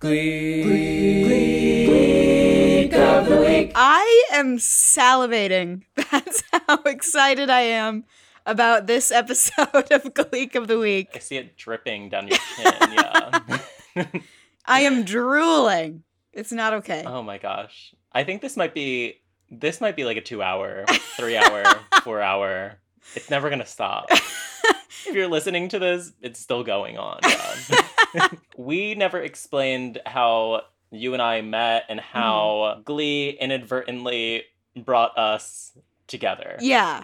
Gleek, Gleek of the week. I am salivating. That's how excited I am about this episode of Gleek of the Week. I see it dripping down your chin. Yeah. I am drooling. It's not okay. oh my gosh. I think this might be this might be like a two hour, three hour, four hour. It's never gonna stop. if you're listening to this, it's still going on. Yeah. We never explained how you and I met and how Glee inadvertently brought us together. Yeah.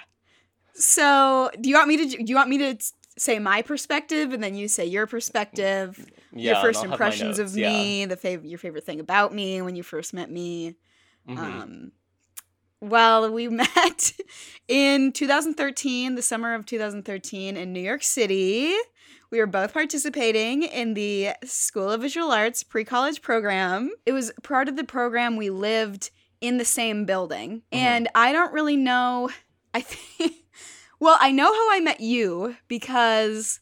So, do you want me to do you want me to say my perspective and then you say your perspective? Yeah, your first I'll have my impressions notes, of me, the fav- your favorite thing about me when you first met me. Yeah. Mhm. Um, well, we met in 2013, the summer of 2013 in New York City. We were both participating in the School of Visual Arts pre college program. It was part of the program we lived in the same building. Mhm. And I don't really know. I think, well, I know how I met you because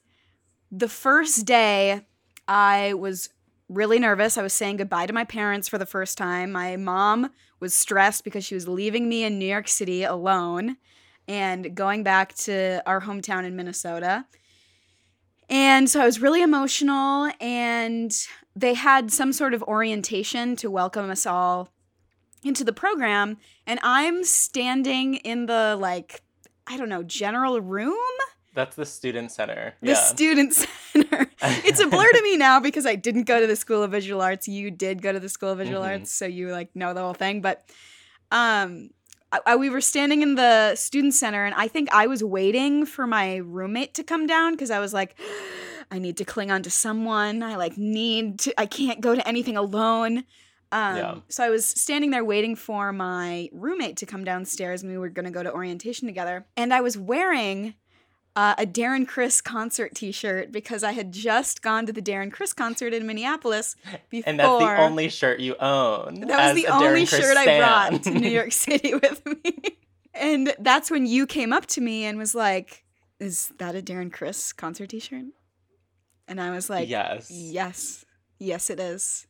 the first day I was really nervous. I was saying goodbye to my parents for the first time. My mom was stressed because she was leaving me in New York City alone and going back to our hometown in Minnesota. And so I was really emotional, and they had some sort of orientation to welcome us all into the program. And I'm standing in the, like, I don't know, general room? That's the student center. The yeah. student center. it's a blur to me now because I didn't go to the School of Visual Arts. You did go to the School of Visual Mhm. Arts, so you like know the whole thing. But um, I, I- we were standing in the student center, and I think I was waiting for my roommate to come down because I was like, I need to cling on to someone. I like need to. I can't go to anything alone. Um, Yeah. So I was standing there waiting for my roommate to come downstairs, and we were going to go to orientation together. And I was wearing uh, a Darren Criss concert T-shirt because I had just gone to the Darren Criss concert in Minneapolis before. And that's the only shirt you own. That was as the Darren only shirt I brought to. New York City with me. And that's when you came up to me and was like, "Is that a Darren Criss concert T-shirt?" And I was like, yes. Yes, yes, it is."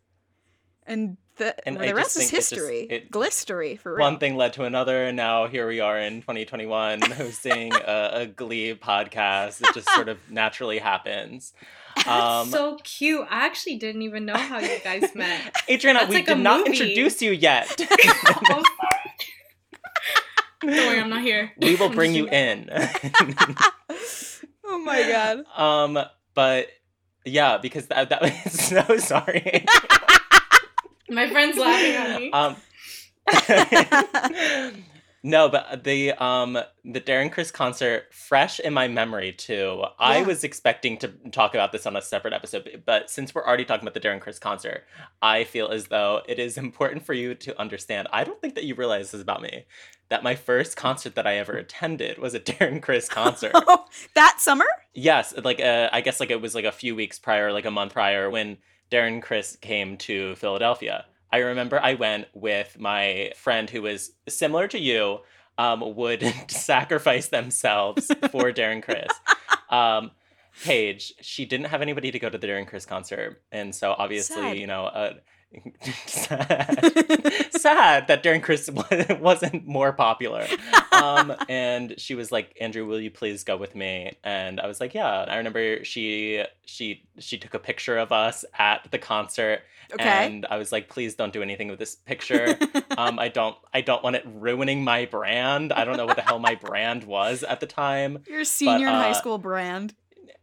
And the, And the rest is think it just- history. it- Glistery for real. One thing led to another, and now here we are in 2021 hosting a, a Glee podcast. It just sort of naturally happens. Um, so cute. I actually didn't even know how you guys met. Adriana, that's we like did not movie. introduce you yet. oh. Don't worry, I'm not here. we will I'm bring you in. oh my god. um, but yeah, because that, that was so sorry. My friend's laughing at me. um, no, but the um the Darren Criss concert fresh in my memory too. I was expecting to talk about this on a separate episode, but since we're already talking about the Darren Criss concert, I feel as though it is important for you to understand. I don't think that you realize this about me. That my first concert that I ever attended was a Darren Criss concert. that summer? Yes, like uh, I guess like it was like a few weeks prior, like a month prior, when Darren Criss came to Philadelphia. I remember I went with my friend who was similar to you, um, would sacrifice themselves for Darren Criss. Um, Paige, she didn't have anybody to go to the Darren Criss concert, and so obviously, Sad. you know, uh, sad, sad that Darren Criss wasn't more popular. Um, and she was like, "Andrew, will you please go with me?" And I was like, "Yeah." I remember she she she took a picture of us at the concert, Okay. and I was like, "Please don't do anything with this picture. um, I don't I don't want it ruining my brand. I don't know what the hell my brand was at the time." Your senior high uh, school brand.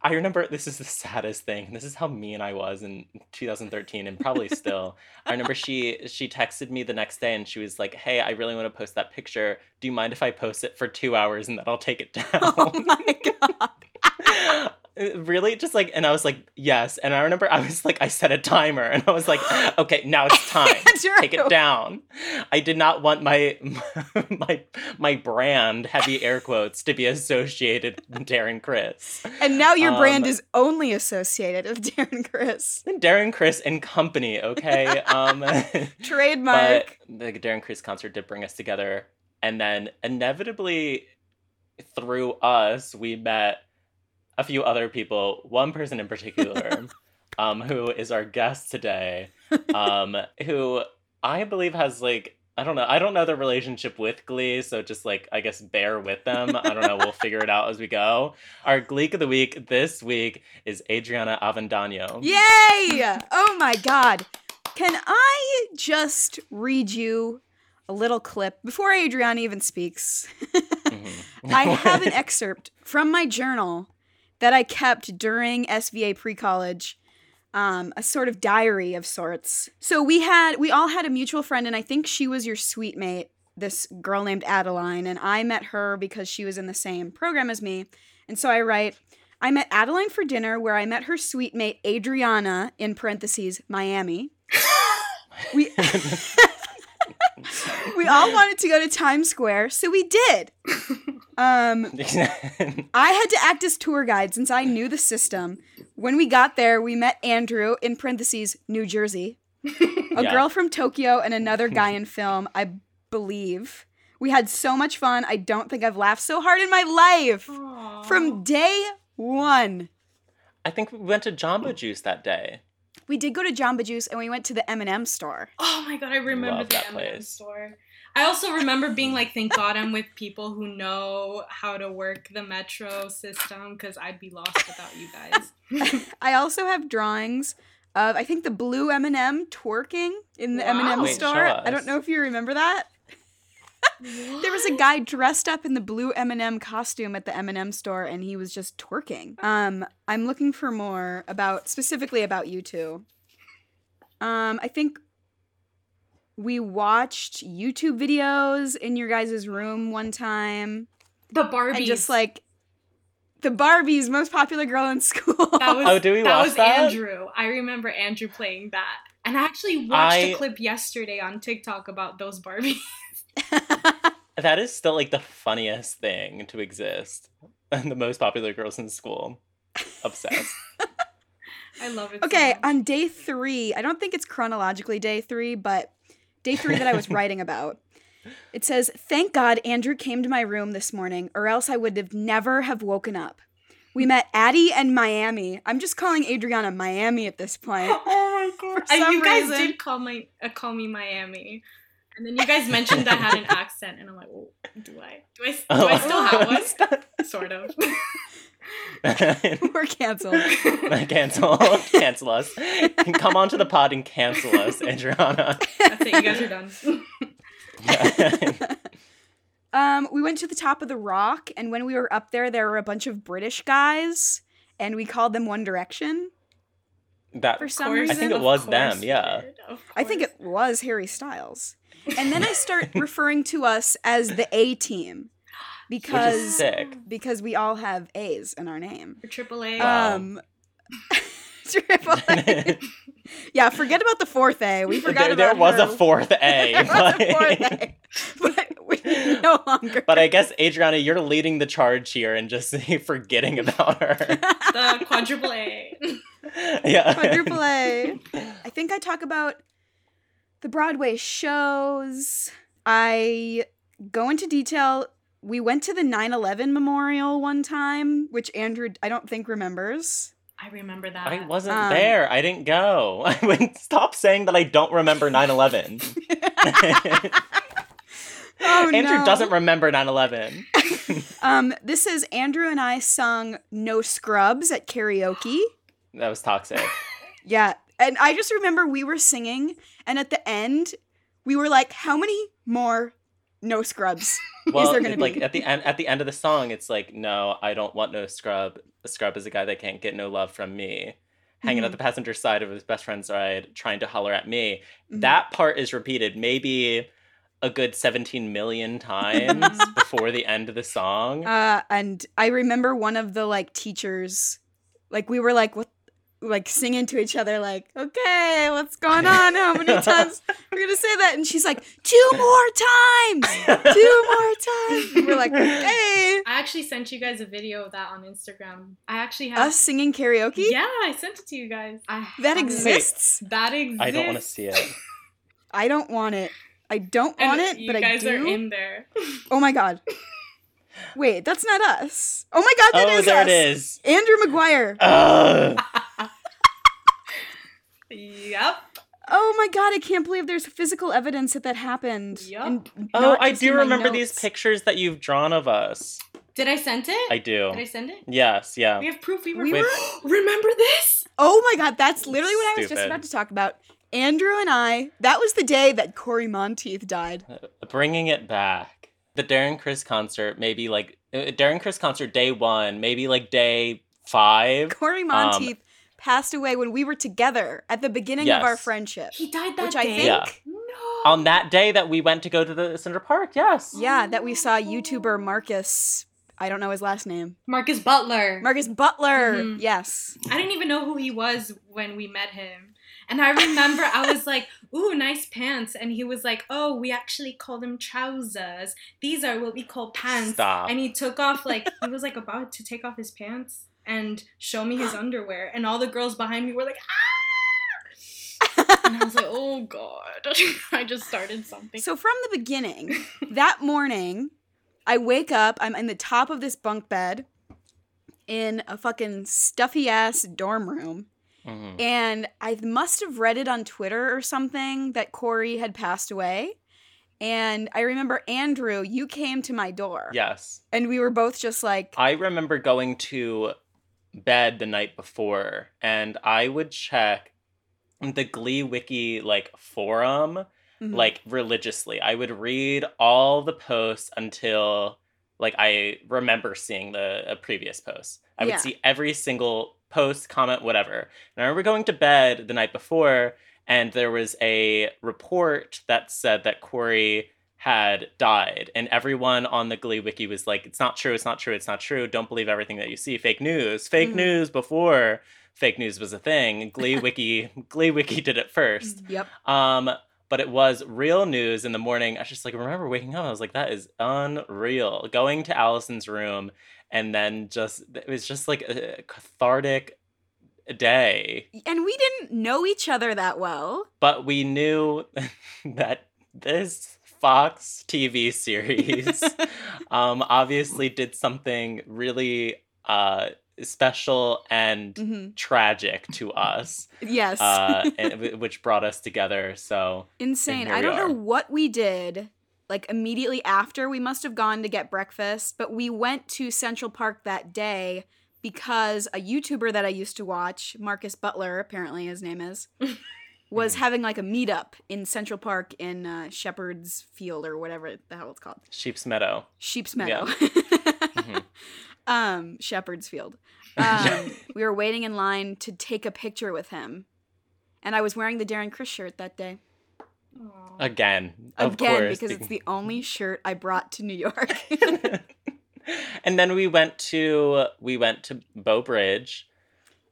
I remember this is the saddest thing. This is how mean I was in 2013 and probably still. I remember she she texted me the next day and she was like, "Hey, I really want to post that picture. Do you mind if I post it for 2 hours and then I'll take it oh down?" Oh my god. Really just like and I was like, "Yes." And I remember I was like I set a timer and I was like, "Okay, now it's time. Take it down." I did not want my my my brand, heavy air quotes, to be associated with Darren Criss. And now your brand Um, is only associated with Darren Criss. Darren Criss and company, okay? Um Trademark. the Darren Criss concert did bring us together and then inevitably through us we met a few other people, one person in particular. um, who is our guest today, um, who I believe has like I don't know. I don't know the relationship with Glee, so just like I guess bear with them. I don't know. We'll figure it out as we go. Our Gleek of the week this week is Adriana Avendano. Yay! Oh my god. Can I just read you a little clip before Adriana even speaks? Mhm. I have an excerpt from my journal that I kept during SVA pre college, um, a sort of diary of sorts. So we had, we all had a mutual friend, and I think she was your suite mate, this girl named Adeline, and I met her because she was in the same program as me. And so I write, I met Adeline for dinner where I met her suite mate Adriana, in parentheses, Miami. We we all wanted to go to Times Square, so we did. Um, I had to act as tour guide since I knew the system. When we got there, we met Andrew, in parentheses, New Jersey, a Yeah. girl from Tokyo, and another guy in film, I believe. We had so much fun. I don't think I've laughed so hard in my life. Aw. From day one. I think we went to Jamba Juice that day. We did go to Jamba Juice and we went to the M&M store. Oh my god, I remember Love the that M&M place. store. I also remember being like, thank God I'm with people who know how to work the metro system because I'd be lost without you guys. I also have drawings of I think the blue M&M twerking in the Wow. M&M Wait, store. I don't know if you remember that. There was a guy dressed up in the blue M&M costume at the M&M store and he was just twerking. Um I'm looking for more about specifically about you two. Um I think we watched YouTube videos in your guys' room one time the Barbies. and just like the Barbies most popular girl in school. that was Oh, do we that watch was that? Andrew. I remember Andrew playing that. And I actually watched I- a clip yesterday on TikTok about those Barbies. That is still like the funniest thing to exist. And the most popular girls in school. Obsessed. I love it. so Okay, much. on day three, I don't think it's chronologically day three, but day three that I was writing about. It says, "Thank God Andrew came to my room this morning, or else I would have never have woken up. We met Addie and Miami. I'm just calling Adriana Miami at this point. Oh my god! For you guys reason- did call my uh, call me Miami, and then you guys mentioned I had an accent, and I'm like, well, do I? Do I? Do Oh. I still have one? Sort of. We're canceled." cancel. Cancel us. Come onto the pod and cancel us, Adriana. That's it. You guys are done. Um, we went to the top of the rock, and when we were up there, there were a bunch of British guys, and we called them One Direction. that For some course- reason- I think it was them, yeah. I think it was Harry Styles. And then I start referring to us as the A team Which is because sick. because we all have A's in our name. For AAA. Wow. Um triple A. Yeah, forget about the fourth A. We forgot there, about there was a fourth A, There was a but, fourth A. But we no longer. but I guess Adriana, you're leading the charge here and just forgetting about her. the quadruple A. yeah. Quadruple A. I think I talk about the Broadway shows. I go into detail. We went to the 9 11 memorial one time, which Andrew, I don't think, remembers. I remember that. I wasn't Um, there. I didn't go. I would stop saying that I don't remember 9/11. Oh, Andrew no. doesn't remember 9/11. Um, this is Andrew and I sung No Scrubs at karaoke. that was toxic. Yeah. And I just remember we were singing, and at the end, we were like, how many more No Scrubs Well, there gonna be?" like at the end at the end of the song, it's like, no, I don't want no scrub. A scrub is a guy that can't get no love from me. Hanging Mhm. at the passenger side of his best friend's ride, trying to holler at me. Mhm. That part is repeated maybe a good 17 million times before the end of the song. Uh, and I remember one of the like teachers, like we were like what, like singing to each other, like, okay, what's going on? How many times we're gonna say that? And she's like, two more times, two more times. And we're like, okay, I actually sent you guys a video of that on Instagram. I actually have. us singing karaoke. Yeah, I sent it to you guys. I that have it. exists. That exists. I don't want to see it. I don't want it. I don't And want it, but I do. You guys do. are in there. oh my god. Wait, that's not us. Oh my god, that oh, is there us. it is. Andrew McGuire. Ugh. Yep. Oh my god, I can't believe there's physical evidence that that happened. Yup. and Oh, I do in my remember these pictures that you've drawn of us. Did I send it? I do. Did I send it? Yes, yeah. We have proof we were. We were- Remember this? Oh my god, that's literally what I was just about to talk about. Andrew and I, that was the day that Cory Monteith died. Bringing it back. The Darren Criss concert, maybe like uh, Darren Criss concert day one, maybe like day five. Cory Monteith passed away when we were together at the beginning of our friendship. He died that Which I day. think- Yeah. No. On that day that we went to go to the Central Park, yes. Yeah, that we saw YouTuber Marcus, I don't know his last name. Marcus Butler. Marcus Butler. Mhm. Yes. I didn't even know who he was when we met him. And I remember I was like, ooh, nice pants. And he was like, oh, we actually call them trousers. These are what we call pants. Stop. And he took off, like, he was like about to take off his pants and show me his underwear. And all the girls behind me were like, ah! And I was like, oh, God. I just started something. So from the beginning, that morning, I wake up, I'm in the top of this bunk bed in a fucking stuffy ass dorm room. Mhm. And I must have read it on Twitter or something that Cory had passed away. And I remember Andrew, you came to my door. Yes. And we were both just like, I remember going to bed the night before and I would check the Glee Wiki like forum mhm. like religiously. I would read all the posts until like I remember seeing the previous posts. I would see every single post, comment, whatever. And I remember going to bed the night before and there was a report that said that Cory had died and everyone on the Glee wiki was like it's not true, it's not true, it's not true. Don't believe everything that you see. Fake news. Fake Mhm. news before fake news was a thing. Glee wiki Glee wiki did it first. Yep. Um, but it was real news in the morning. I just like remember waking up. I was like, that is unreal. Going to Allison's room and then just it was just like a cathartic day. And we didn't know each other that well. But we knew that this Fox TV series um obviously did something really uh special and hmm tragic to us Yes. uh and, which brought us together so Insane. I don't know what we did. Like immediately after, we must have gone to get breakfast, but we went to Central Park that day because a YouTuber that I used to watch, Marcus Butler, apparently his name is, was Mhm. having like a meetup in Central Park in uh, Shepherd's Field or whatever the hell it's called. sheep's meadow Sheep's Yeah. Meadow. Mhm. um, Shepherd's Field. Um, we were waiting in line to take a picture with him. And I was wearing the Darren Criss shirt that day. Aw. again of Again, course because it's the only shirt I brought to New York. and then we went to we went to Bow Bridge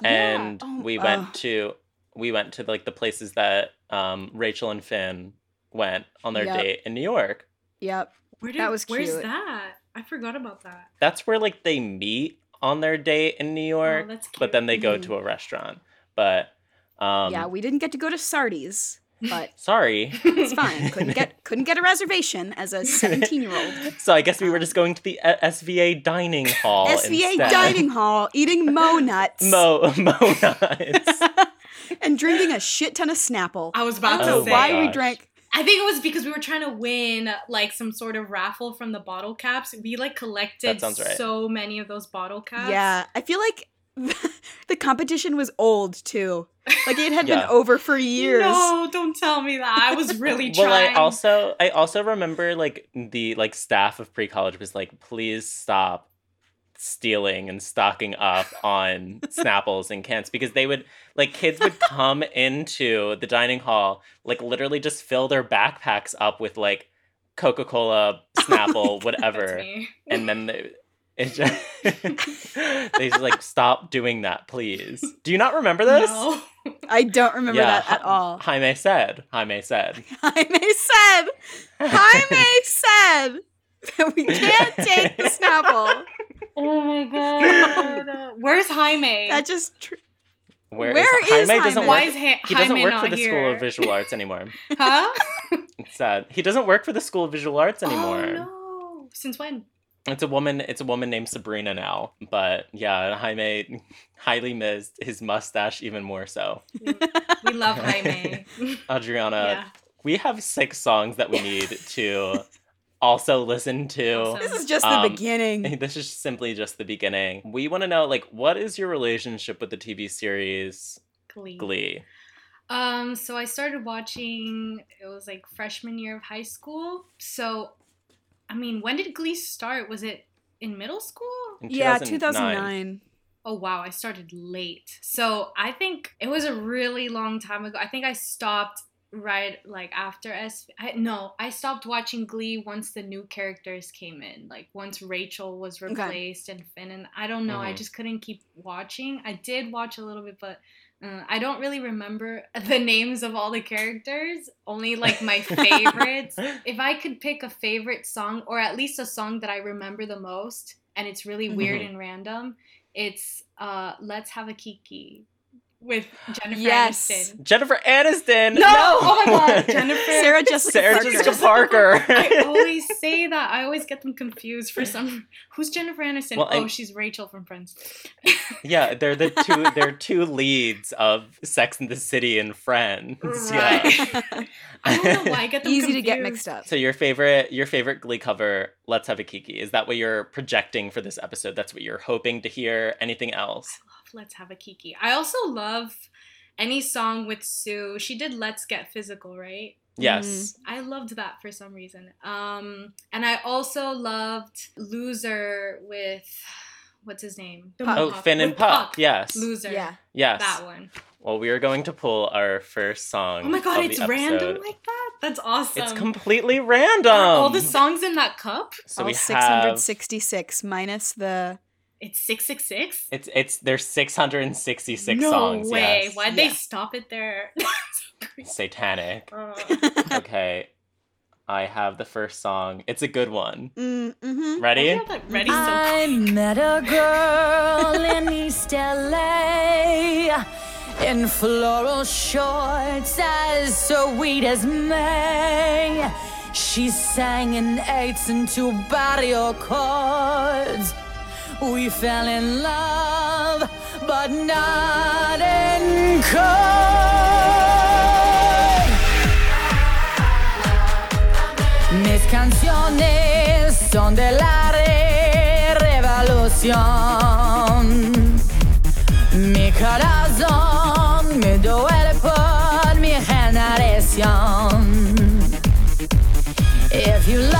Yeah. and Oh, we went ugh. to we went to like the places that um Rachel and Finn went on their Yep. date in New York. Yep. Where did, that was Where's that? I forgot about that. That's where like they meet on their date in New York, oh, that's cute. but then they go Mhm. to a restaurant. But um yeah, we didn't get to go to Sardi's, but sorry. it's fine. Couldn't get couldn't get a reservation as a 17 year old. So I guess we were just going to the uh, SVA dining hall. SVA instead. dining hall, eating mo nuts, Mo Mo nuts. and drinking a shit ton of Snapple. I was about don't to know Oh my why we drank. I think it was because we were trying to win like some sort of raffle from the bottle caps. We like collected That sounds right. so many of those bottle caps. Yeah, I feel like the competition was old too. Like it had Yeah. been over for years. No, don't tell me that. I was really well, trying. I also I also remember like the like staff of pre college was like, please stop stealing and stocking up on Snapples and cans because they would like kids would come into the dining hall like literally just fill their backpacks up with like Coca Cola, oh Snapple, That's whatever, and then they. It just, they just like stop doing that, please. Do you not remember this? No. I don't remember that at all. Jaime said. Jaime said. Jaime said, Jaime said that we can't take the Snapple. Oh my god. Where's Jaime? That just tr- Where, Where is, is Jaime? Doesn't Jaime? Why work. is ha- He doesn't Jaime work not for the here? School of Visual Arts anymore. Huh? It's sad. He doesn't work for the School of Visual Arts oh, anymore. Oh no. Since when? It's a woman. It's a woman named Sabrina now. But yeah, Jaime highly missed his mustache even more so. We love Jaime. Adriana, yeah. we have six songs that we need to also listen to. Awesome. This is just Um, the beginning. This is simply just the beginning. We want to know, like, what is your relationship with the TV series Glee. Glee? Um, so I started watching. It was like freshman year of high school. So, I mean, when did Glee start? Was it in middle school? In Yeah, 2009. 2009. Oh wow, I started late. So I think it was a really long time ago. I think I stopped right like after S. I, no, I stopped watching Glee once the new characters came in. Like once Rachel was Okay. replaced and Finn and I don't know. I Mhm. just couldn't keep watching. I did watch a little bit, but. Uh, I don't really remember the names of all the characters, only like my favorites. if I could pick a favorite song, or at least a song that I remember the most, and it's really weird Mhm. and random, it's uh Let's Have a Kiki with Jennifer Yes. Aniston. Jennifer Aniston. No! Oh my God, Jennifer- Sarah Jessica Sarah Parker. Jessica Parker. I always say that. I always get them confused for some. Who's Jennifer Aniston? Well, oh, I- she's Rachel from Friends. yeah, they're the two. They're two leads of Sex and the City and Friends. Yeah. I don't know why I get them Easy to get mixed up. So your favorite, your favorite Glee cover, "Let's Have a Kiki," is that what you're projecting for this episode? That's what you're hoping to hear. Anything else? Let's have a Kiki. I also love any song with Sue. She did Let's Get Physical, right? Yes. I loved that for some reason. Um, and I also loved Loser with what's his name? Puck. Oh, Finn and With Puck. Yes. Loser. Yeah. Yes. That one. Well, we are going to pull our first song. Oh my god, of the it's random like that. That's awesome. It's completely random. Are all the songs in that cup? So All we have 666 minus the. It's six six six. it's it's there's 666 no songs. way. yes. Why'd they stop it there? Satanic. Uh, Okay. I have the first song. It's a good one. Mm, hmm Ready? why do you have that ready so I met a girl in East LA in floral shorts as sweet as May. She sang in eights and two barrio chords. We fell in love, but not in chord. Mis canciones son de la re- revolución. Mi corazón me duele por mi generación. If you love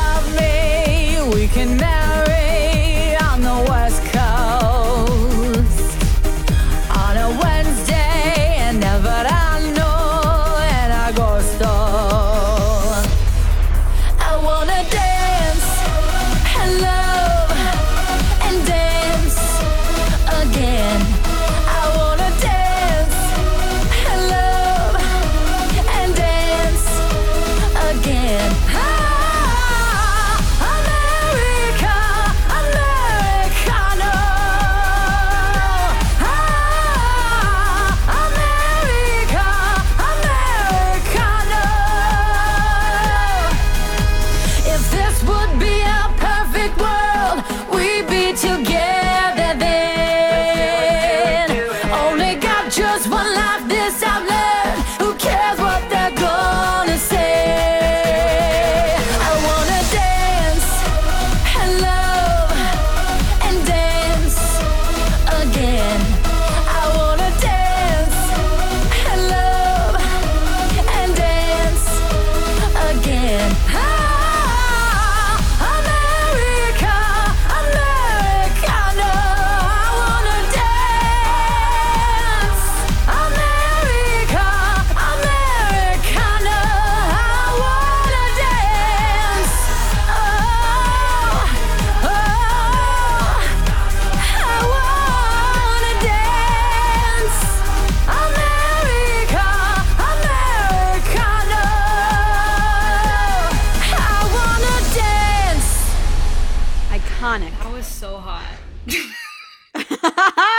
Iconic. That was so hot.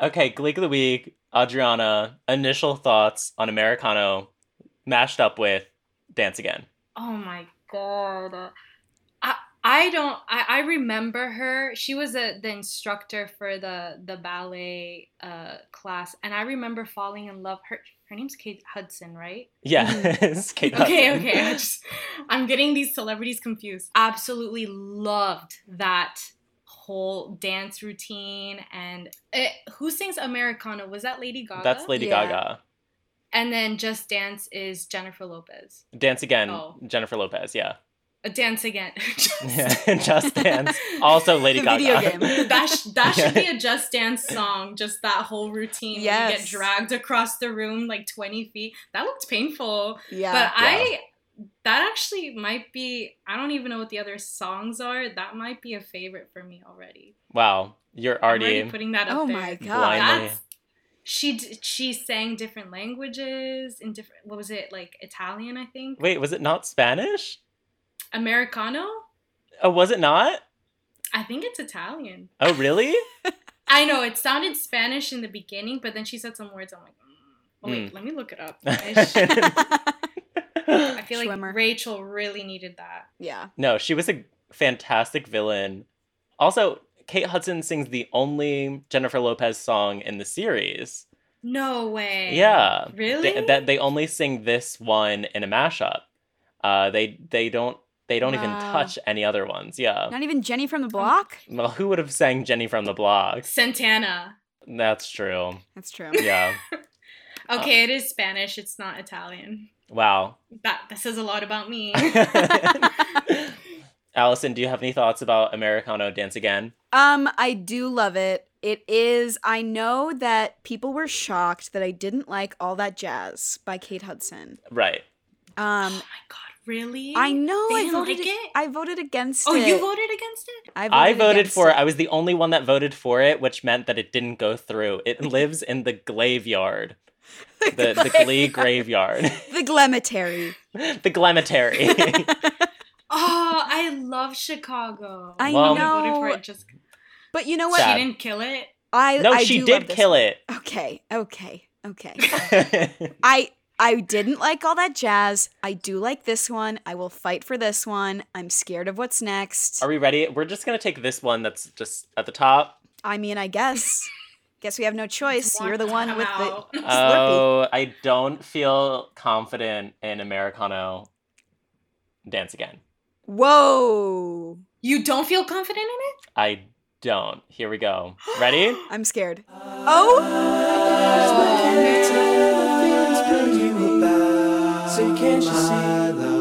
Okay, Gleek of the Week, Adriana, initial thoughts on Americano mashed up with Dance Again. Oh my god. I I don't. I, I remember her. She was a, the instructor for the the ballet uh, class, and I remember falling in love. Her her name's Kate Hudson, right? Yes, mm. Kate Okay, Hudson. okay. I just, I'm getting these celebrities confused. Absolutely loved that whole dance routine and it, who sings Americano? Was that Lady Gaga? That's Lady Yeah. Gaga. And then Just Dance is Jennifer Lopez. Dance Again, Oh. Jennifer Lopez, yeah. Dance again. Yeah, Just Dance. Also Lady The Gaga. video game. that sh- that should be a Just Dance song. Just that whole routine. where You get dragged across the room like 20 feet. That looked painful. Yeah. But I that actually might be I don't even know what the other songs are. That might be a favorite for me already. Wow, you're I'm already, putting that up oh there. my god. Blindly. That's she d- she sang different languages in different what was it like Italian I think Wait, was it not Spanish? Americano Oh, was it not? I think it's Italian Oh, really? I know it sounded Spanish in the beginning but then she said some words I'm like mm. oh wait Mm. let me look it up I, sh- I feel like Schwimmer. Rachel really needed that yeah. no, she was a fantastic villain. Also, Kate Hudson sings the only Jennifer Lopez song in the series. no way Yeah. really They, that they only sing this one in a mashup. Uh, they they don't they don't even touch any other ones. Yeah. Not even Jenny from the block? Well, who would have sang Jenny from the Block? Santana That's true. That's true. Yeah. okay it is Spanish it's not Italian wow. that that says a lot about me Allison, do you have any thoughts about Americano Dance Again? Um, I do love it. It is I know that people were shocked that I didn't like All That Jazz by Kate Hudson. Right. oh Um my god really I know They I didn't voted like it? I voted against oh it. Oh, you voted against it I voted against for it. it. I was the only one that voted for it, which meant that it didn't go through. It lives in the graveyard. The the Glee graveyard. the Glemetary. the Glemetary. Oh, I love Chicago. I Well- I voted for know. it just But you know what? Sad. she didn't kill it. I no, I she do did kill one. it. Okay, okay, okay. I I didn't like all that jazz. I do like this one. I will fight for this one. I'm scared of what's next. Are we ready? We're just gonna take this one that's just at the top. I mean, I guess. Guess we have no choice. Want You're the to one come with out. the Slurpee. Oh, I don't feel confident in Americano Dance Again. Whoa. You don't feel confident in it? I don't. Here we go. Ready? I'm scared. Uh, oh, Say, can't you see?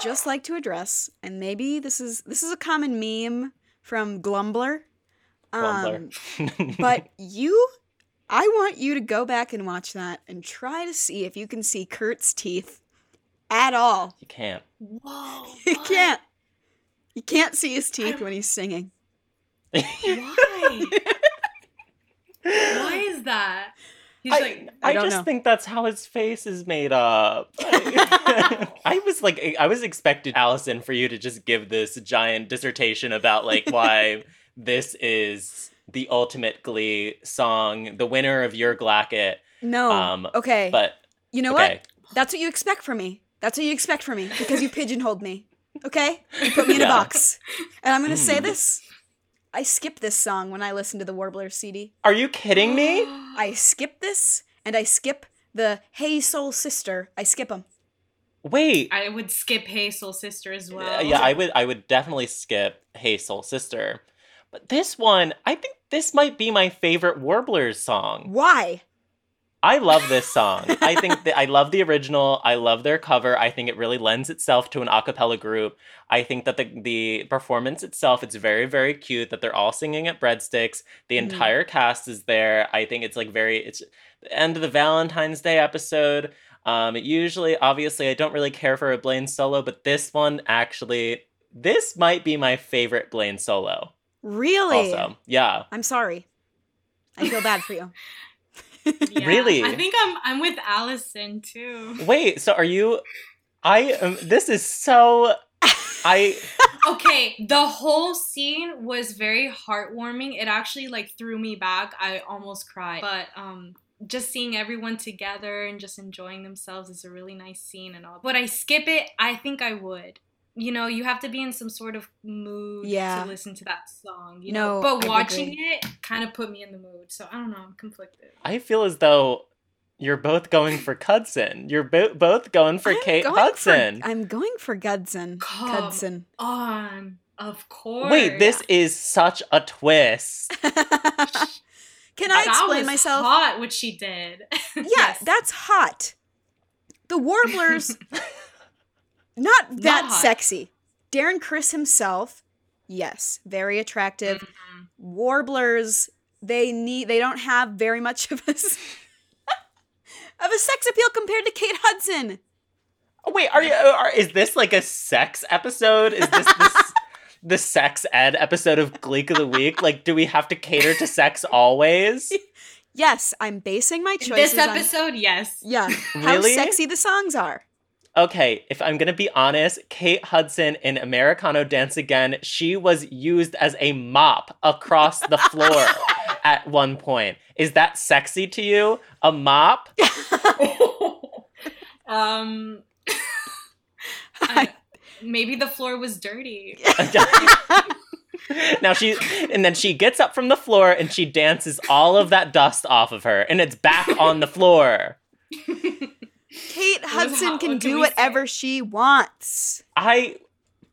Just like to address, and maybe this is this is a common meme from Glumbler. Um, Grumbler. but you, I want you to go back and watch that and try to see if you can see Kurt's teeth at all. you can't. Whoa. You what? can't. You can't see his teeth when he's singing. Why? Why is that? He's I, like, I I, just know. think that's how his face is made up. I, was like, I was expecting Allison for you to just give this giant dissertation about like why this is the ultimate Glee song, the winner of your Glacket. No. Um, okay. But you know okay, what? That's what you expect from me. That's what you expect from me because you pigeonholed me. Okay? You put me in a box. And I'm going to say Hmm. this. I skip this song when I listen to the Warblers CD. are you kidding me? I skip this and I skip the Hey Soul Sister. I skip them. Wait. I would skip Hey Soul Sister as well. Uh, yeah, I would. I would definitely skip "Hey Soul Sister," but this one, I think this might be my favorite Warblers song. Why? I love this song. I think that I love the original. I love their cover. I think it really lends itself to an a cappella group. I think that the the performance itself it's very very cute that they're all singing at breadsticks. The Mhm. entire cast is there. I think it's like very it's the end of the Valentine's Day episode. Um usually obviously I don't really care for a Blaine solo, but this one actually this might be my favorite Blaine solo. Really? Also. Yeah. I'm sorry. I feel bad for you. Yeah. Really? I think I'm I'm with Allison too. Wait, so are you I am this is so I okay, the whole scene was very heartwarming. It actually like threw me back. I almost cried. But um just seeing everyone together and just enjoying themselves is a really nice scene and all. Would I skip it? I think I would. You know, you have to be in some sort of mood Yeah. to listen to that song. You No, know, but I watching agree. it kind of put me in the mood. So I don't know. I'm conflicted. I feel as though you're both going for Cudson. You're bo- both going for I'm Kate going Hudson. For, I'm going for Gudson. Come Gudson. On, of course. Wait, this is such a twist. Can I That explain was myself? Hot what she did. Yeah, Yes. that's hot. The Warblers, not that hot. sexy. Darren Criss himself, yes, very attractive. Mhm. Warblers, they need they don't have very much of a of a sex appeal compared to Kate Hudson. Oh, Wait, are you? Are, is this like a sex episode? Is this this the sex ed episode of Gleek of the Week? Like, do we have to cater to sex always? Yes, I'm basing my In choices This on episode, yes. yeah, how Really? sexy the songs are. Okay, if I'm gonna be honest, Kate Hudson in Americano Dance Again, she was used as a mop across the floor at one point. Is that sexy to you? A mop? um, I- maybe the floor was dirty. now she and then she gets up from the floor and she dances all of that dust off of her and it's back on the floor. Kate Hudson can what do we whatever she wants. I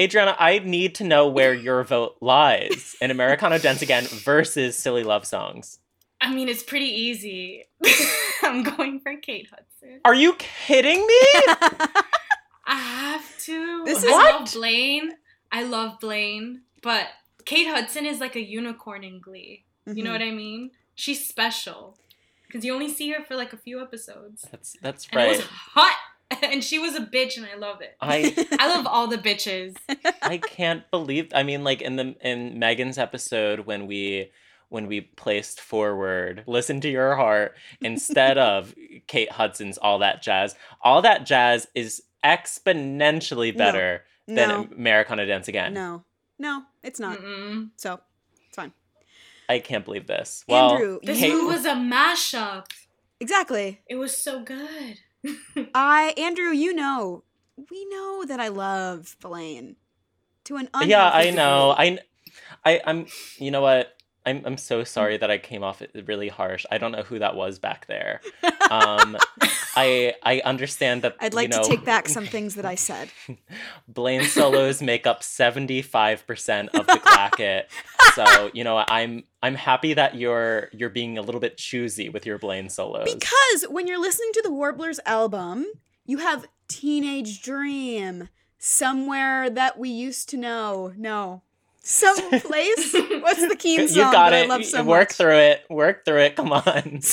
Adriana, I need to know where your vote lies in Americano Dance Again versus Silly Love Songs. I mean, it's pretty easy. I'm going for Kate Hudson. Are you kidding me? I have to. This is I is- love Blaine. I love Blaine, but Kate Hudson is like a unicorn in Glee. You know Mhm. what I mean? She's special because you only see her for like a few episodes, That's that's and it was right. hot. And she was a bitch, and I love it. I I love all the bitches. I can't believe I mean like in the in Megan's episode when we when we placed forward listen to your heart instead of Kate Hudson's all that jazz. All that jazz is exponentially No. better than no, Americano Dance Again. no, no, it's not. Mm-mm. So it's fine. I can't believe this. Well, Andrew, This Kate- one was a mashup. Exactly. It was so good. I, Andrew, you know, we know that I love Blaine to an unhealthy yeah, I know. I, I, I'm. You know what? I'm. I'm so sorry that I came off really harsh. I don't know who that was back there. Um, I. I understand that. I'd like you know, to take back some things that I said. Blaine solos make up seventy five percent of the Glacket. so you know, I'm. I'm happy that you're. You're being a little bit choosy with your Blaine solos. Because when you're listening to the Warblers album, you have Teenage Dream, Somewhere that we used to know. No. Some place? What's the Keane song you got that it. I love so Work much? through it. Work through it. Come on.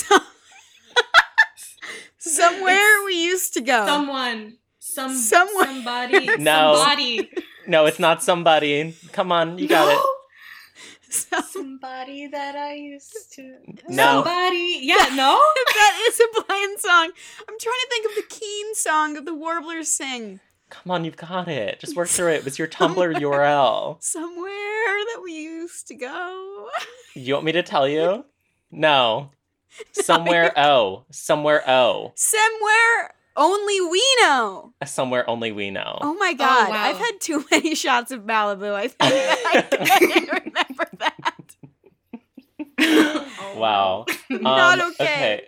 Somewhere we used to go. Someone. Some Someone. somebody. No. Somebody. No, it's not somebody. Come on, you got it. So- Somebody that I used to. No. Somebody. Yeah, no? that is a Blind song. I'm trying to think of the Keane song that the Warblers sing. Come on, you've got it. Just work through it. It was your Tumblr URL. Somewhere that we used to go. You want me to tell you? No. Somewhere O. Somewhere O. Somewhere only we know. Somewhere only we know. Oh my god, wow. I've had too many shots of Malibu. I think I couldn't remember that. Oh, Wow. Not Um, okay.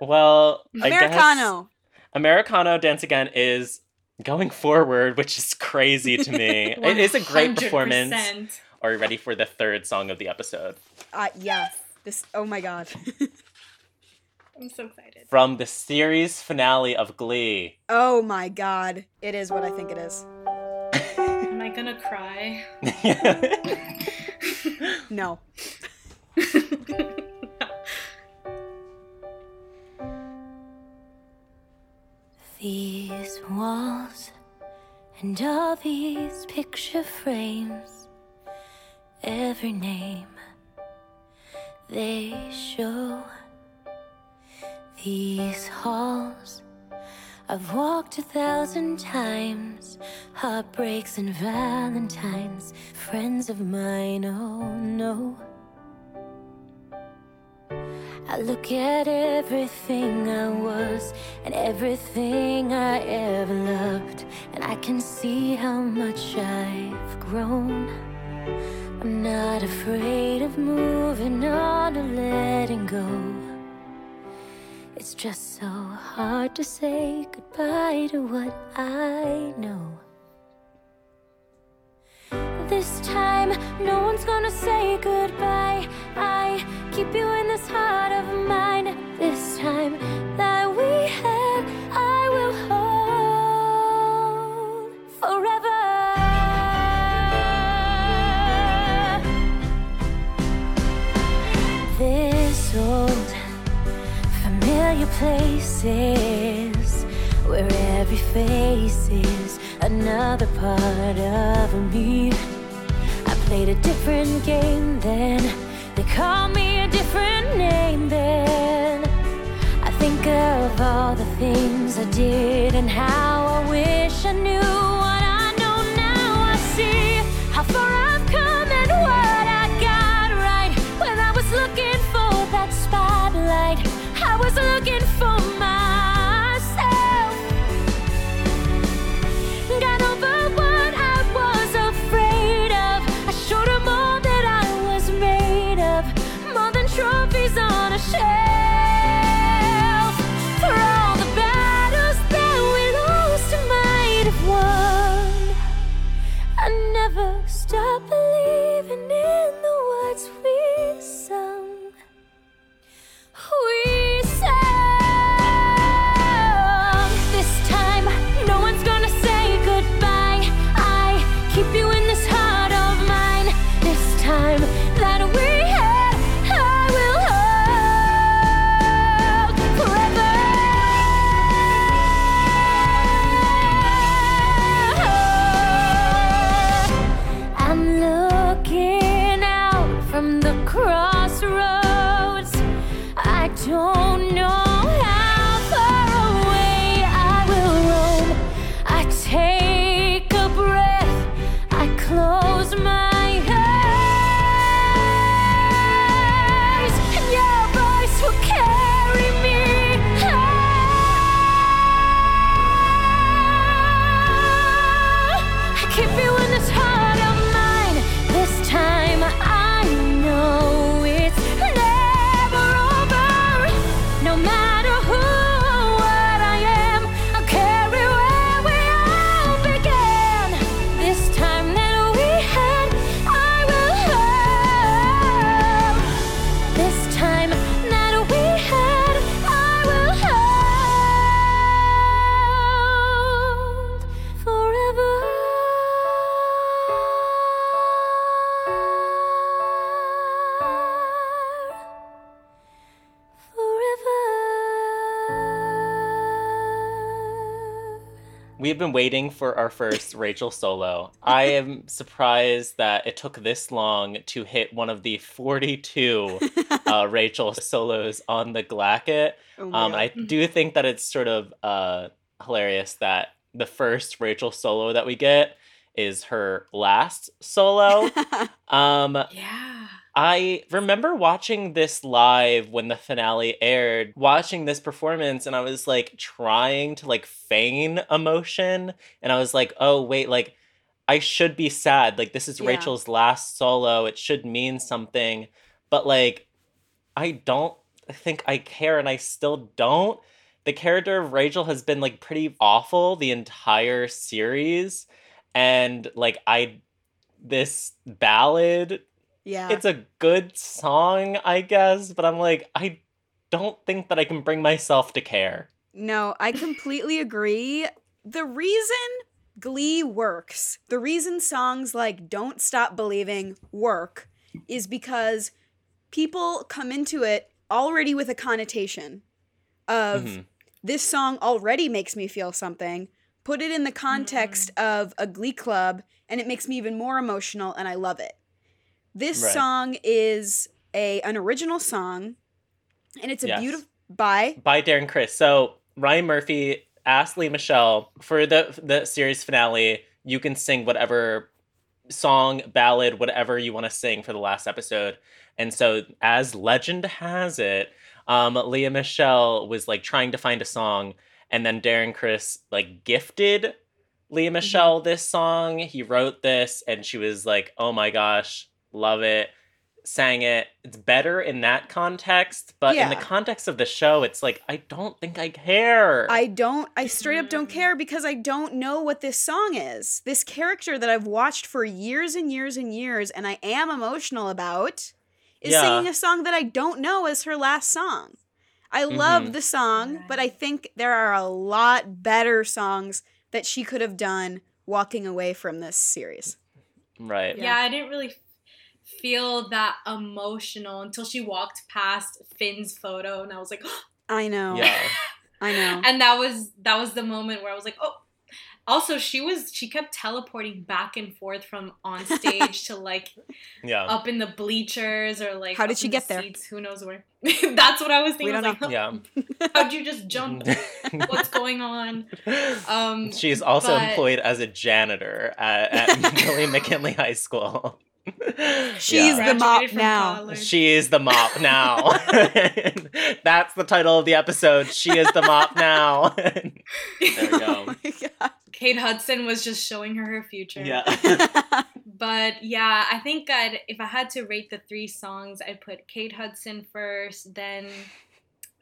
Well, I guess Americano. Americano Dance Again is going forward, which is crazy to me. it is a great performance. Are you ready for the third song of the episode? Uh, yeah. This. Oh my god. I'm so excited. From the series finale of Glee. oh my god. It is what I think it is. Am I gonna cry? No. These walls and all these picture frames, every name they show. These halls I've walked a thousand times, heartbreaks and valentines, friends of mine, oh no. I look at everything I was and everything I ever loved, and I can see how much I've grown. I'm not afraid of moving on or letting go. It's just so hard to say goodbye to what I know. This time, no one's gonna say goodbye. I keep you in this heart of mine. This time that we had, I will hold forever. This old familiar places where every face is another part of me. I played a different game then. They call me a different name then. I think of all the things I did and how I wish I knew We've been waiting for our first Rachel solo. I am surprised that it took this long to hit one of the 42 uh, Rachel solos on the Glacket. Oh Um, I do think that it's sort of uh, hilarious that the first Rachel solo that we get is her last solo. um, Yeah. I remember watching this live when the finale aired, watching this performance, and I was like trying to like feign emotion. And I was like, oh, wait, like I should be sad. Like this is Yeah. Rachel's last solo. It should mean something. But like, I don't think I care, and I still don't. The character of Rachel has been like pretty awful the entire series. And like, I, this ballad yeah. it's a good song, I guess, but I'm like, I don't think that I can bring myself to care. No, I completely agree. The reason Glee works, the reason songs like Don't Stop Believing work, is because people come into it already with a connotation of Mhm. this song already makes me feel something. Put it in the context of a Glee club, and it makes me even more emotional, and I love it. This Right. song is a an original song, and it's a Yes. beautiful by By Darren Criss. So Ryan Murphy asked Lea Michele for the the series finale, you can sing whatever song, ballad, whatever you want to sing for the last episode. And so as legend has it, um, Lea Michele was like trying to find a song, and then Darren Criss like gifted Lea Michele this song. He wrote this, and she was like, "Oh my gosh, love it." Sang it. It's better in that context, but in the context of the show, it's like I don't think I care. I don't, I straight up Mm. don't care because I don't know what this song is. This character that I've watched for years and years and years and I am emotional about is Yeah. singing a song that I don't know as her last song. I love Mhm. the song, but I think there are a lot better songs that she could have done walking away from this series. right. Yeah. I didn't really f- feel that emotional until she walked past Finn's photo, and I was like, I know. Yeah. I know. and that was that was the moment where I was like, oh. Also, she was she kept teleporting back and forth from on stage to like Yeah. up in the bleachers or like How did she in the get there? Seats, who knows where? That's what I was thinking. We I was don't like, Yeah. how'd you just jump? What's going on? Um, She is also but- employed as a janitor at, at Billy McKinley High School. She's Yeah. the mop now. college. She is the mop now. That's the title of the episode. She is the mop now. there we Oh go. my God. Kate Hudson was just showing her her future. Yeah. But yeah, I think I'd if I had to rate the three songs, I'd put Kate Hudson first, then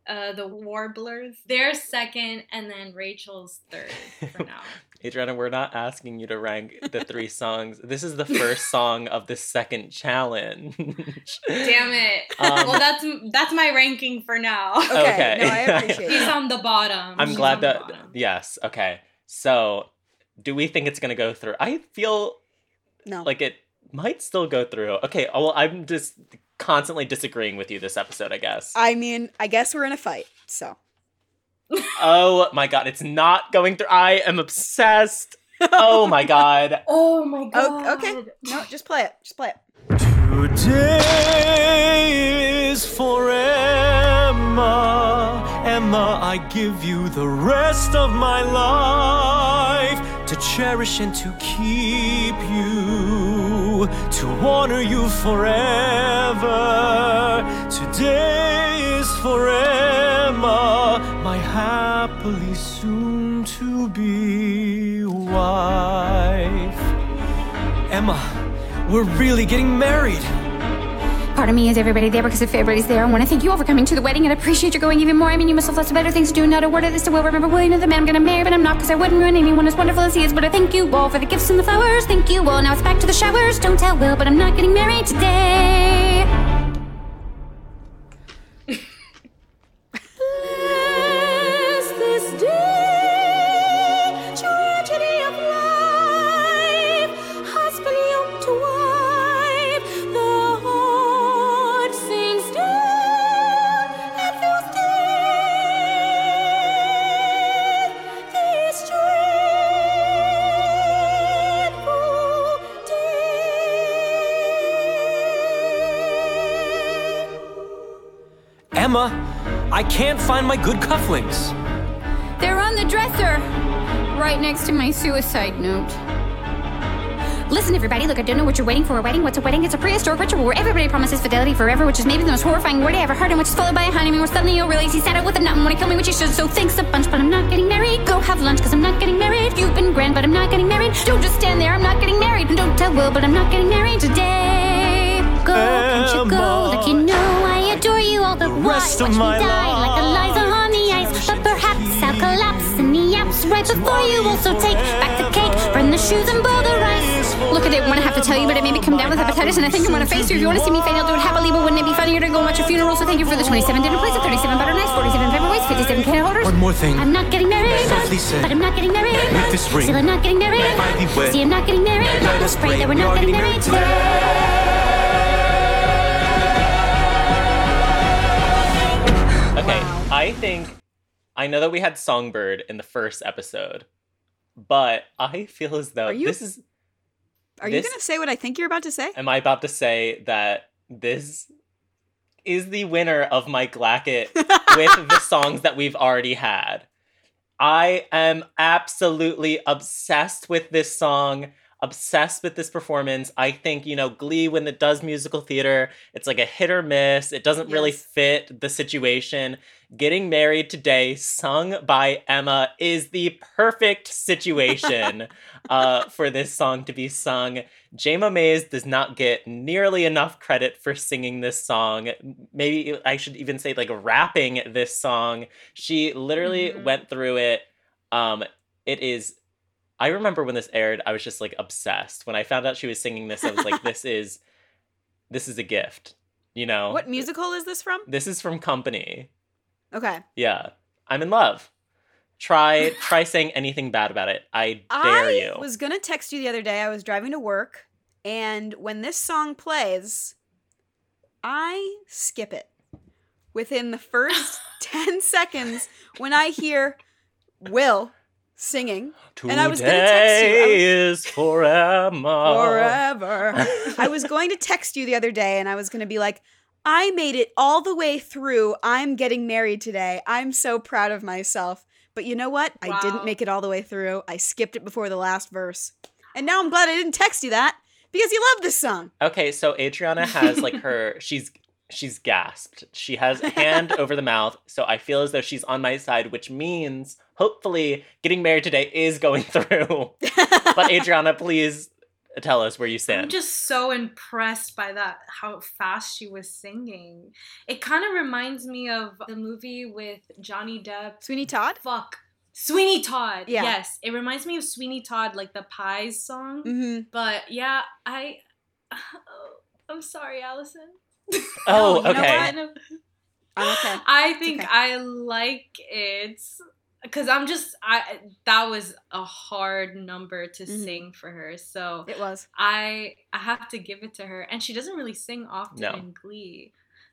uh, the Warblers, their second, and then Rachel's third for now. Adriana, we're not asking you to rank the three songs. This is the first song of the second challenge. Damn it. Um, well, that's that's my ranking for now. Okay, Okay. no, I appreciate He's that. on the bottom. I'm She's glad that yes, okay. So, do we think it's going to go through? I feel No. like it might still go through. Okay, oh, well I'm just constantly disagreeing with you this episode, I guess. I mean, I guess we're in a fight, so. oh my god, it's not going through. I am obsessed. Oh my god. Oh my god. Oh, okay. No, just play it. Just play it. Today is for Emma. Emma, I give you the rest of my life to cherish and to keep you, to honor you forever. Today is for Emma, my happily soon to be wife. Emma, we're really getting married. Part of me is everybody there because if everybody's there, I want to thank you all for coming to the wedding and appreciate you going even more. I mean, you must have lots of better things to do. Not a word of this, to will remember. Know the man I'm gonna marry, but I'm not because I wouldn't ruin anyone as wonderful as he is. But I thank you all for the gifts and the flowers. Thank you all. Now it's back to the showers. Don't tell Will, but I'm not getting married today. Find my good cufflinks. They're on the dresser, right next to my suicide note. Listen, everybody, look, I don't know what you're waiting for. A wedding? What's a wedding? It's a prehistoric ritual where everybody promises fidelity forever, which is maybe the most horrifying word I ever heard, and which is followed by a honeymoon where suddenly you'll realize he sat out with a nut and wanna kill me, which he should. So thanks a bunch, but I'm not getting married. Go have lunch, cause I'm not getting married. You've been grand, but I'm not getting married. Don't just stand there, I'm not getting married. And don't tell Will, but I'm not getting married today. Go, can't you go? Like you know adore you all, but why rest of watch my me die like Eliza on the ice? But perhaps I'll collapse in the apps right before you also take back the cake, burn the shoes and boil the rice. Look, I didn't want to have to tell you, but it made me come down with hepatitis, and I think I'm gonna face you. If you want to see me fail, I'll do it happily, but wouldn't it be funnier to go watch a funeral? So thank you for the 27 dinner plates, the 37 butter knives, 47 paperweights, 57 can holders. One more thing. I'm not getting married, Softly say, but I'm not getting married. with this ring, Still, I'm not getting married. might be wet. See, I'm not getting married. Let us pray pray that we're not getting getting married married today. Okay, I think I know that we had Songbird in the first episode, but I feel as though you- this is. Are you going to say what I think you're about to say? Am I about to say that this is the winner of my Glacket with the songs that we've already had? I am absolutely obsessed with this song, obsessed with this performance. I think, you know, Glee, when it does musical theater, it's like a hit or miss. It doesn't really fit the situation. Getting Married Today, sung by Emma, is the perfect situation uh, for this song to be sung. Jayma Mays does not get nearly enough credit for singing this song. Maybe I should even say, like, rapping this song. She literally Mhm. went through it. Um, it is. I remember when this aired, I was just like obsessed. When I found out she was singing this, I was like, "This is, this is a gift." You know, What musical is this from? This is from Company. Okay. Yeah, I'm in love. Try try saying anything bad about it. I dare I you. I was going to text you the other day. I was driving to work, and when this song plays, I skip it. Within the first 10 seconds, when I hear Will singing and I was gonna text you. I Today is forever. forever, I was going to text you the other day and I was going to be like, I made it all the way through. I'm getting married today. I'm so proud of myself. But you know what? I didn't make it all the way through. I skipped it before the last verse. And now I'm glad I didn't text you that because you love this song. Okay, so Adriana has like her she's she's gasped. She has hand over the mouth, so I feel as though she's on my side, which means hopefully getting married today is going through. but Adriana, please tell us where you stand. I'm just so impressed by that how fast she was singing. It kind of reminds me of the movie with Johnny Depp. Sweeney Todd? Fuck. Sweeney Todd. Yeah. Yes. It reminds me of Sweeney Todd, like the Pies song. Mm-hmm. But yeah, I. I'm sorry, Allison. oh, okay. what? Kind of- I'm okay. I think okay. I like it because I'm just I that was a hard number to Mhm. sing for her. So It was. I I have to give it to her, and she doesn't really sing often No. in Glee.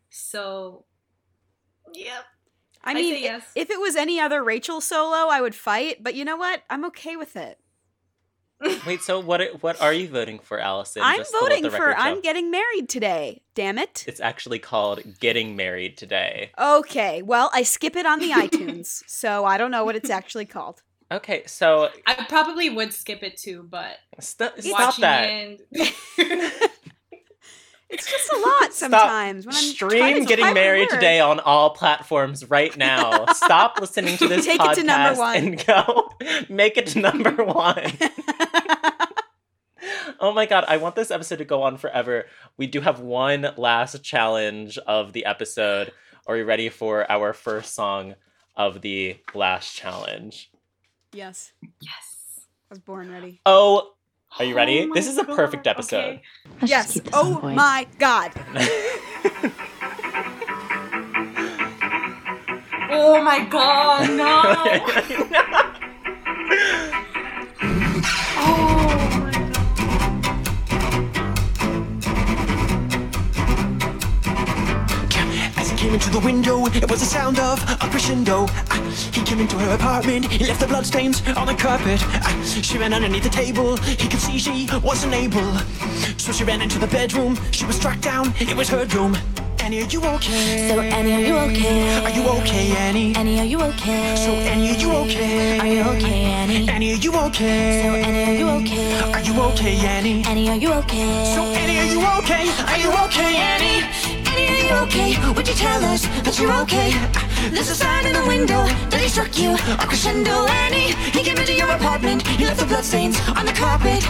So, yep. I I mean, i- yes. if it was any other Rachel solo, I would fight. But you know what? I'm okay with it. Wait, so what what are you voting for, Allison? I'm Just voting for record I'm show. getting married today. Damn it. It's actually called Getting Married Today. Okay, well, I skip it on the iTunes, so I don't know what it's actually called. Okay, so I probably would skip it too, but st- stop that. it. It's just a lot sometimes when I'm Stream to Getting Married word. Today on all platforms right now. Stop listening to this Take podcast it to number one. and go make it to number one. oh my god, I want this episode to go on forever. We do have one last challenge of the episode. Are you ready for our first song of the last challenge? yes, yes. I was born ready. Oh, are you ready? Oh this is a perfect episode. okay. Yes. keep this on Oh point. my god. Oh my god, no! Oh came into the window, it was the sound of a crescendo. Ah, He came into her apartment, he left the bloodstains on the carpet. Ah, She ran underneath the table, he could see she wasn't able. So she ran into the bedroom, she was struck down, it was her room. Annie, are you okay? So Annie, are you okay? Are you okay, Annie? Annie, are you okay? So Annie, are you okay? Are you okay, Annie? Annie, are you okay? So Annie, are you okay? Are you okay, Annie? Annie, are you okay? So Annie, are you okay? Are you okay, Annie? You okay? Would you tell us that you're okay? There's a sign in the window that he struck you. A crescendo, Annie. He came into your apartment. He left the bloodstains on the carpet.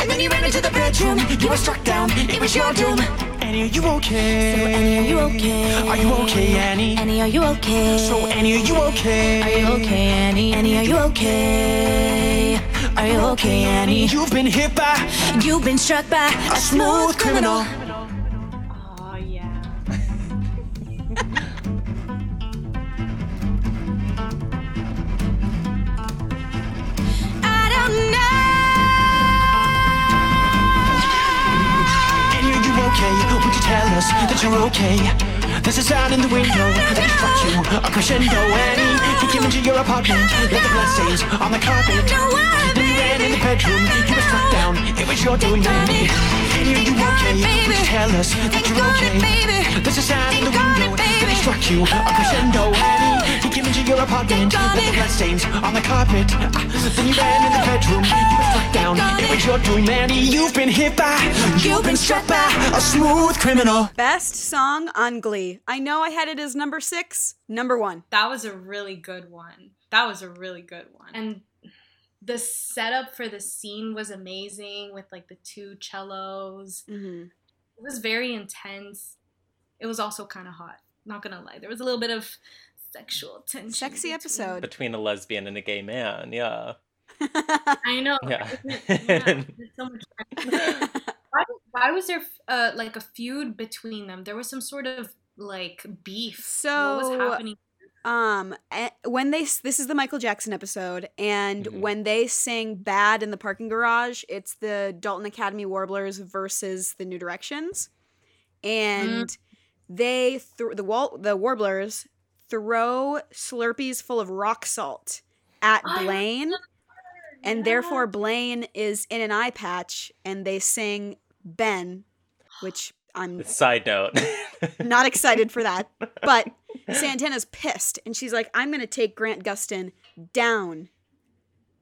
And then you ran into the bedroom. You were struck down. It was your doom. Annie, are you okay? So Annie, are you okay? Are you okay, Annie? Annie, are you okay? So Annie, are you okay? Are you okay, Annie? Annie, are you okay? Are you okay, Annie? You've been hit by You've been struck by a smooth criminal. Oh That you're okay? There's a sign in the window that he struck you. A crescendo, Annie. He came into your apartment, left the bloodstains on the carpet. Then you ran in the bedroom. You were struck down. It was your doing, Annie. Annie, are you okay? Would you tell us that you're okay? There's a sign in the window that struck you. A crescendo, Annie. He came into your apartment, left the bloodstains on the carpet. Then you ran in the bedroom. You were struck down. It was your doing, Annie. You've been hit by. You've been struck by a smooth criminal. Best song on Glee. I know I had it as number six. Number one. That was a really good one. That was a really good one. And the setup for the scene was amazing with like the two cellos. Mm-hmm. It was very intense. It was also kind of hot. Not gonna lie, there was a little bit of sexual tension. Sexy between- episode. Between a lesbian and a gay man, yeah. I know. Yeah. Yeah, so much. why, why was there uh, like a feud between them? There was some sort of like beef. So what was So, happening? Um, eh, when they this is the Michael Jackson episode, and Mhm. when they sing "Bad" in the parking garage, it's the Dalton Academy Warblers versus the New Directions, and they th- the wall the Warblers throw Slurpees full of rock salt at Blaine, and therefore Blaine is in an eye patch, and they sing "Ben," which I'm Side note. not excited for that. But Santana's pissed and she's like, I'm going to take Grant Gustin down.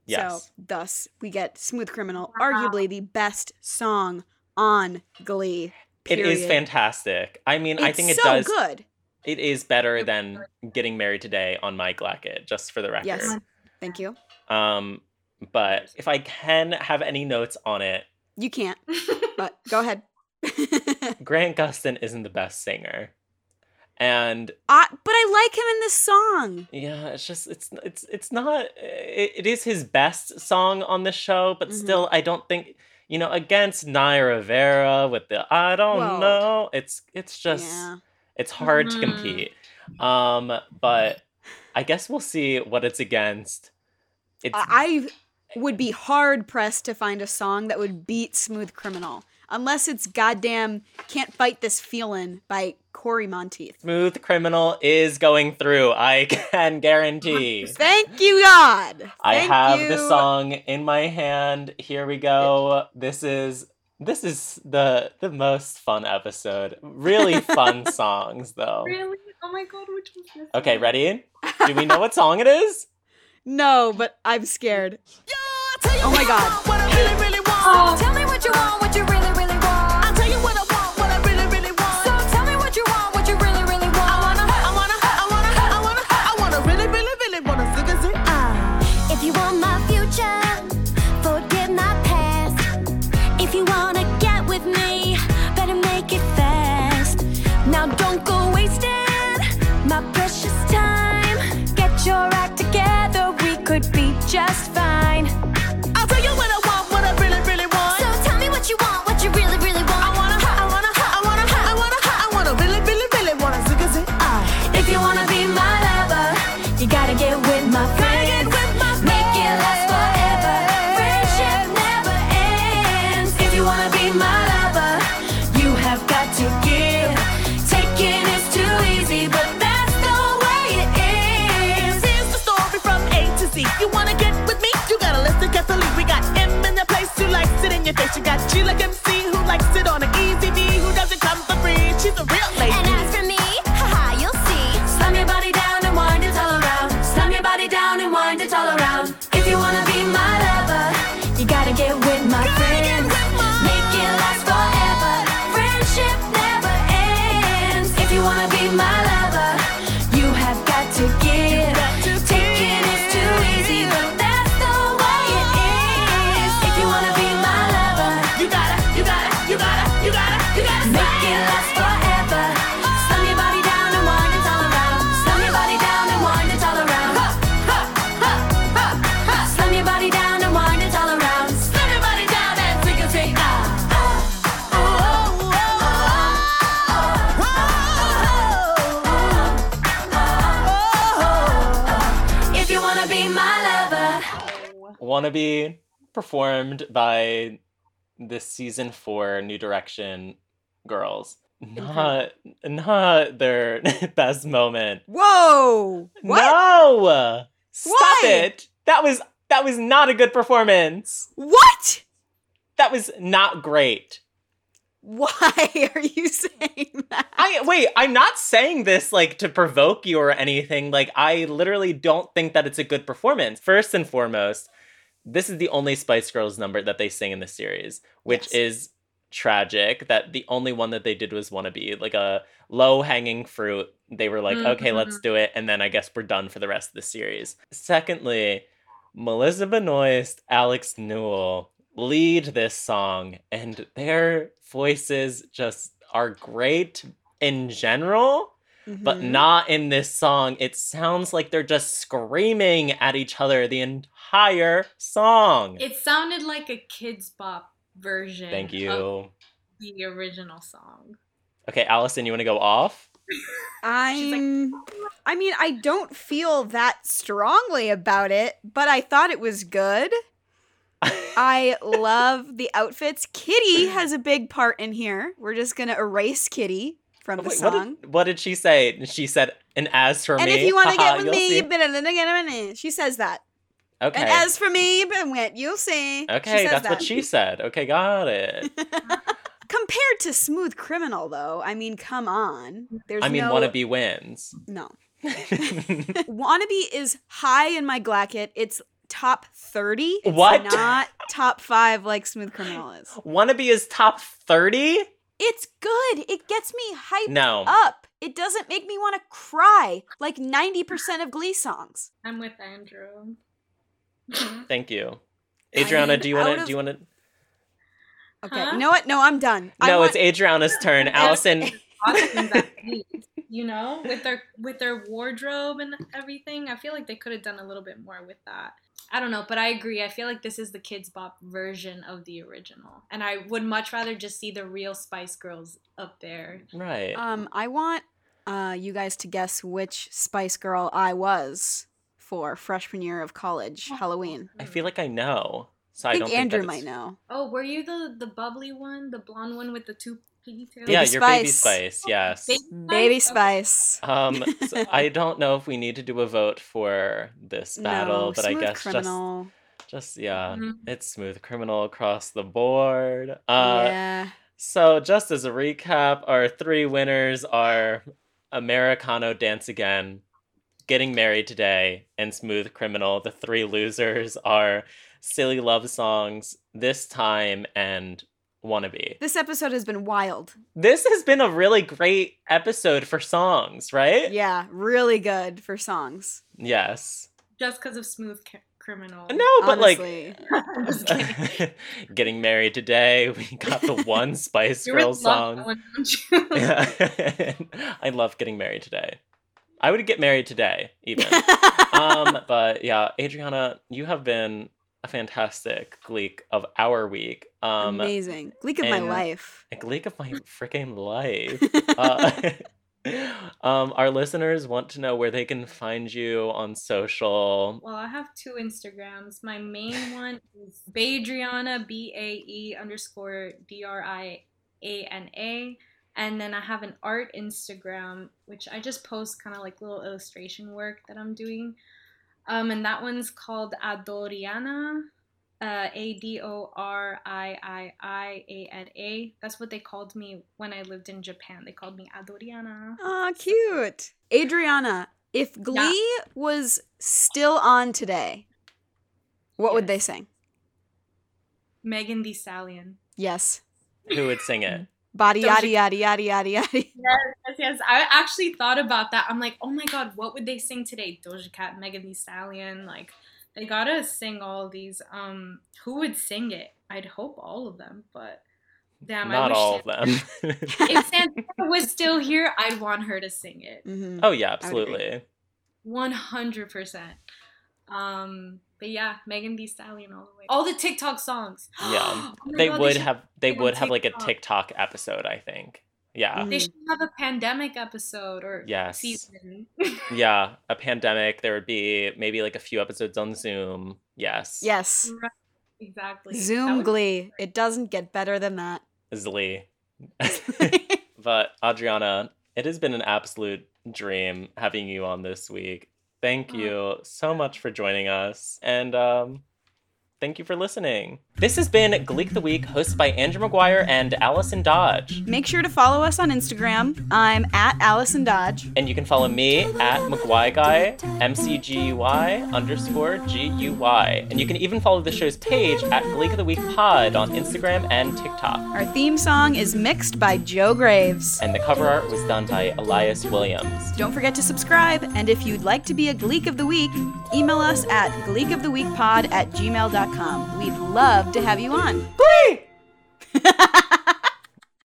yes. So, thus, we get Smooth Criminal, arguably the best song on Glee. It is fantastic. I mean, I think it so does. good. It is better than getting married today on my Glacket, just for the record. Yes. Thank you. Um, but if I can have any notes on it, You can't, but go ahead. Grant Gustin isn't the best singer, and I, but I like him in this song. yeah, it's just it's it's it's not. It, it is his best song on the show, but Mhm. still, I don't think you know against Naya Rivera with the I don't Well, know. It's it's just yeah. It's hard to Mhm. compete. Um, but I guess we'll see what it's against. It's I would be hard pressed to find a song that would beat Smooth Criminal. Unless it's goddamn Can't Fight This Feelin' by Cory Monteith. Smooth Criminal is going through. I can guarantee. Thank you, God. I have you. the song in my hand. Here we go. This is this is the the most fun episode. Really fun songs though. Really? Oh my god, which was this? Okay, ready? Do we know what song it is? No, but I'm scared. Oh my god. What I really, really want. Oh. Tell me what you want, what you really, Wannabe performed by the season four New Direction girls. Not not their best moment. Whoa! What? No! Stop Why? it! That was that was not a good performance. What? That was not great. Why are you saying that? I wait, I'm not saying this like to provoke you or anything. Like I literally don't think that it's a good performance. First and foremost, this is the only Spice Girls number that they sing in the series, which Yes. is tragic that the only one that they did was wanna be like a low hanging fruit they were like okay let's do it and then i guess we're done for the rest of the series secondly melissa benoist alex newell lead this song and their voices just are great in general but Mhm. not in this song it sounds like they're just screaming at each other the entire song It sounded like a Kidz Bop version. thank Of you the original song. okay allison you want to go off I'm. I mean, I don't feel that strongly about it, but I thought it was good. I love the outfits. Kitty has a big part in here. We're just gonna erase Kitty from oh, the Wait, what, song. did, what did she say? She said, "And as for And me, if you want to get with me, see." better than again, she says that. Okay, And as for me, but when you'll see. okay, says that's what she said. Okay, got it. Compared to Smooth Criminal, though, I mean, come on. There's I mean, no, wannabe wins. No. Wannabe is high in my Glacket. It's top 30. It's What? not top 5 like Smooth Criminal is. wannabe is top thirty. It's good. It gets me hyped No, up. It doesn't make me want to cry like 90% of Glee songs. I'm with Andrew. Thank you, Adriana. do you want out to? of- Do you want to? Huh? Okay. You know what? No, I'm done. No, want- it's Adriana's turn. Allison, Austin's at least, you know, with their with their wardrobe and everything. I feel like they could have done a little bit more with that. I don't know, but I agree. I feel like this is the Kidz Bop version of the original, and I would much rather just see the real Spice Girls up there. right? Um, I want uh, you guys to guess which Spice Girl I was for freshman year of college, Halloween. I feel like I know, so I I, think don't Andrew that might know. Oh, were you the the bubbly one, the blonde one with the two pigtails? Yeah, Baby your baby Spice. spice. Yes. Baby Baby Spice? Spice. Um, so I don't know if we need to do a vote for this battle, no, but I guess criminal. just just yeah, Mhm. it's smooth criminal across the board. Uh, yeah. So just as a recap, our three winners are Americano Dance Again, Getting Married Today, and Smooth Criminal. The three losers are Silly Love Songs, This Time, and Wannabe. This episode has been wild. This has been a really great episode for songs, right? Yeah, really good for songs. Yes. Just because of Smooth Ca- Criminal. No, but like honestly. I'm just kidding. Getting Married Today, we got the one Spice You really Girls love that song. one, don't you? Yeah. I love getting married today. I would get married today, even. um, but yeah, Adriana, you have been a fantastic gleek of our week. Um, Amazing. Gleek of my life. a gleek of my freaking life. Uh, um, our listeners want to know where they can find you on social. Well, I have two Instagrams. My main one is Baedriana, B A E underscore D R I A N A. And then I have an art Instagram, which I just post kind of like little illustration work that I'm doing. Um, and that one's called Adoriana, uh, A D O R I I I A N A. That's what they called me when I lived in Japan. They called me Adoriana. Aw, cute. Adriana, if Glee was still on today, what would they sing? Megan Thee Stallion. Yes. Who would sing it? Body Doja- yada yada yada yada yada. Yes, yes, yes. I actually thought about that. I'm like, oh my god, what would they sing today? Doja Cat, Megan Thee Stallion, like they gotta sing all these. Um, who would sing it? I'd hope all of them, but damn, I Not wish all of them. if Santana was still here, I'd want her to sing it. Mhm. oh yeah, I would agree. absolutely. One hundred percent. Um, but yeah, Megan Thee Stallion all the way. All the TikTok songs. Yeah. Oh They God, would should- have they would have like a TikTok. TikTok episode, I think. Yeah. They mm. should have a pandemic episode or Yes. season. Yeah. A pandemic, there would be maybe like a few episodes on Zoom. Yes. Yes. Right, exactly. Zoom Glee. It doesn't get better than that. Zlee. but Adriana, it has been an absolute dream having you on this week. Thank Oh, you so much for joining us. And um thank you for listening. This has been Gleek the Week, hosted by Andrew McGuire and Allison Dodge. Make sure to follow us on Instagram. I'm at Allison Dodge. And you can follow me at McGuy MCGUY underscore G-U-Y. And you can even follow the show's page at Gleek of the Week Pod on Instagram and TikTok. Our theme song is mixed by Joe Graves. And the cover art was done by Elias Williams. Don't forget to subscribe, and if you'd like to be a Gleek of the Week, email us at gleekoftheweekpod at gmail.com. We'd love to have you on. Glee!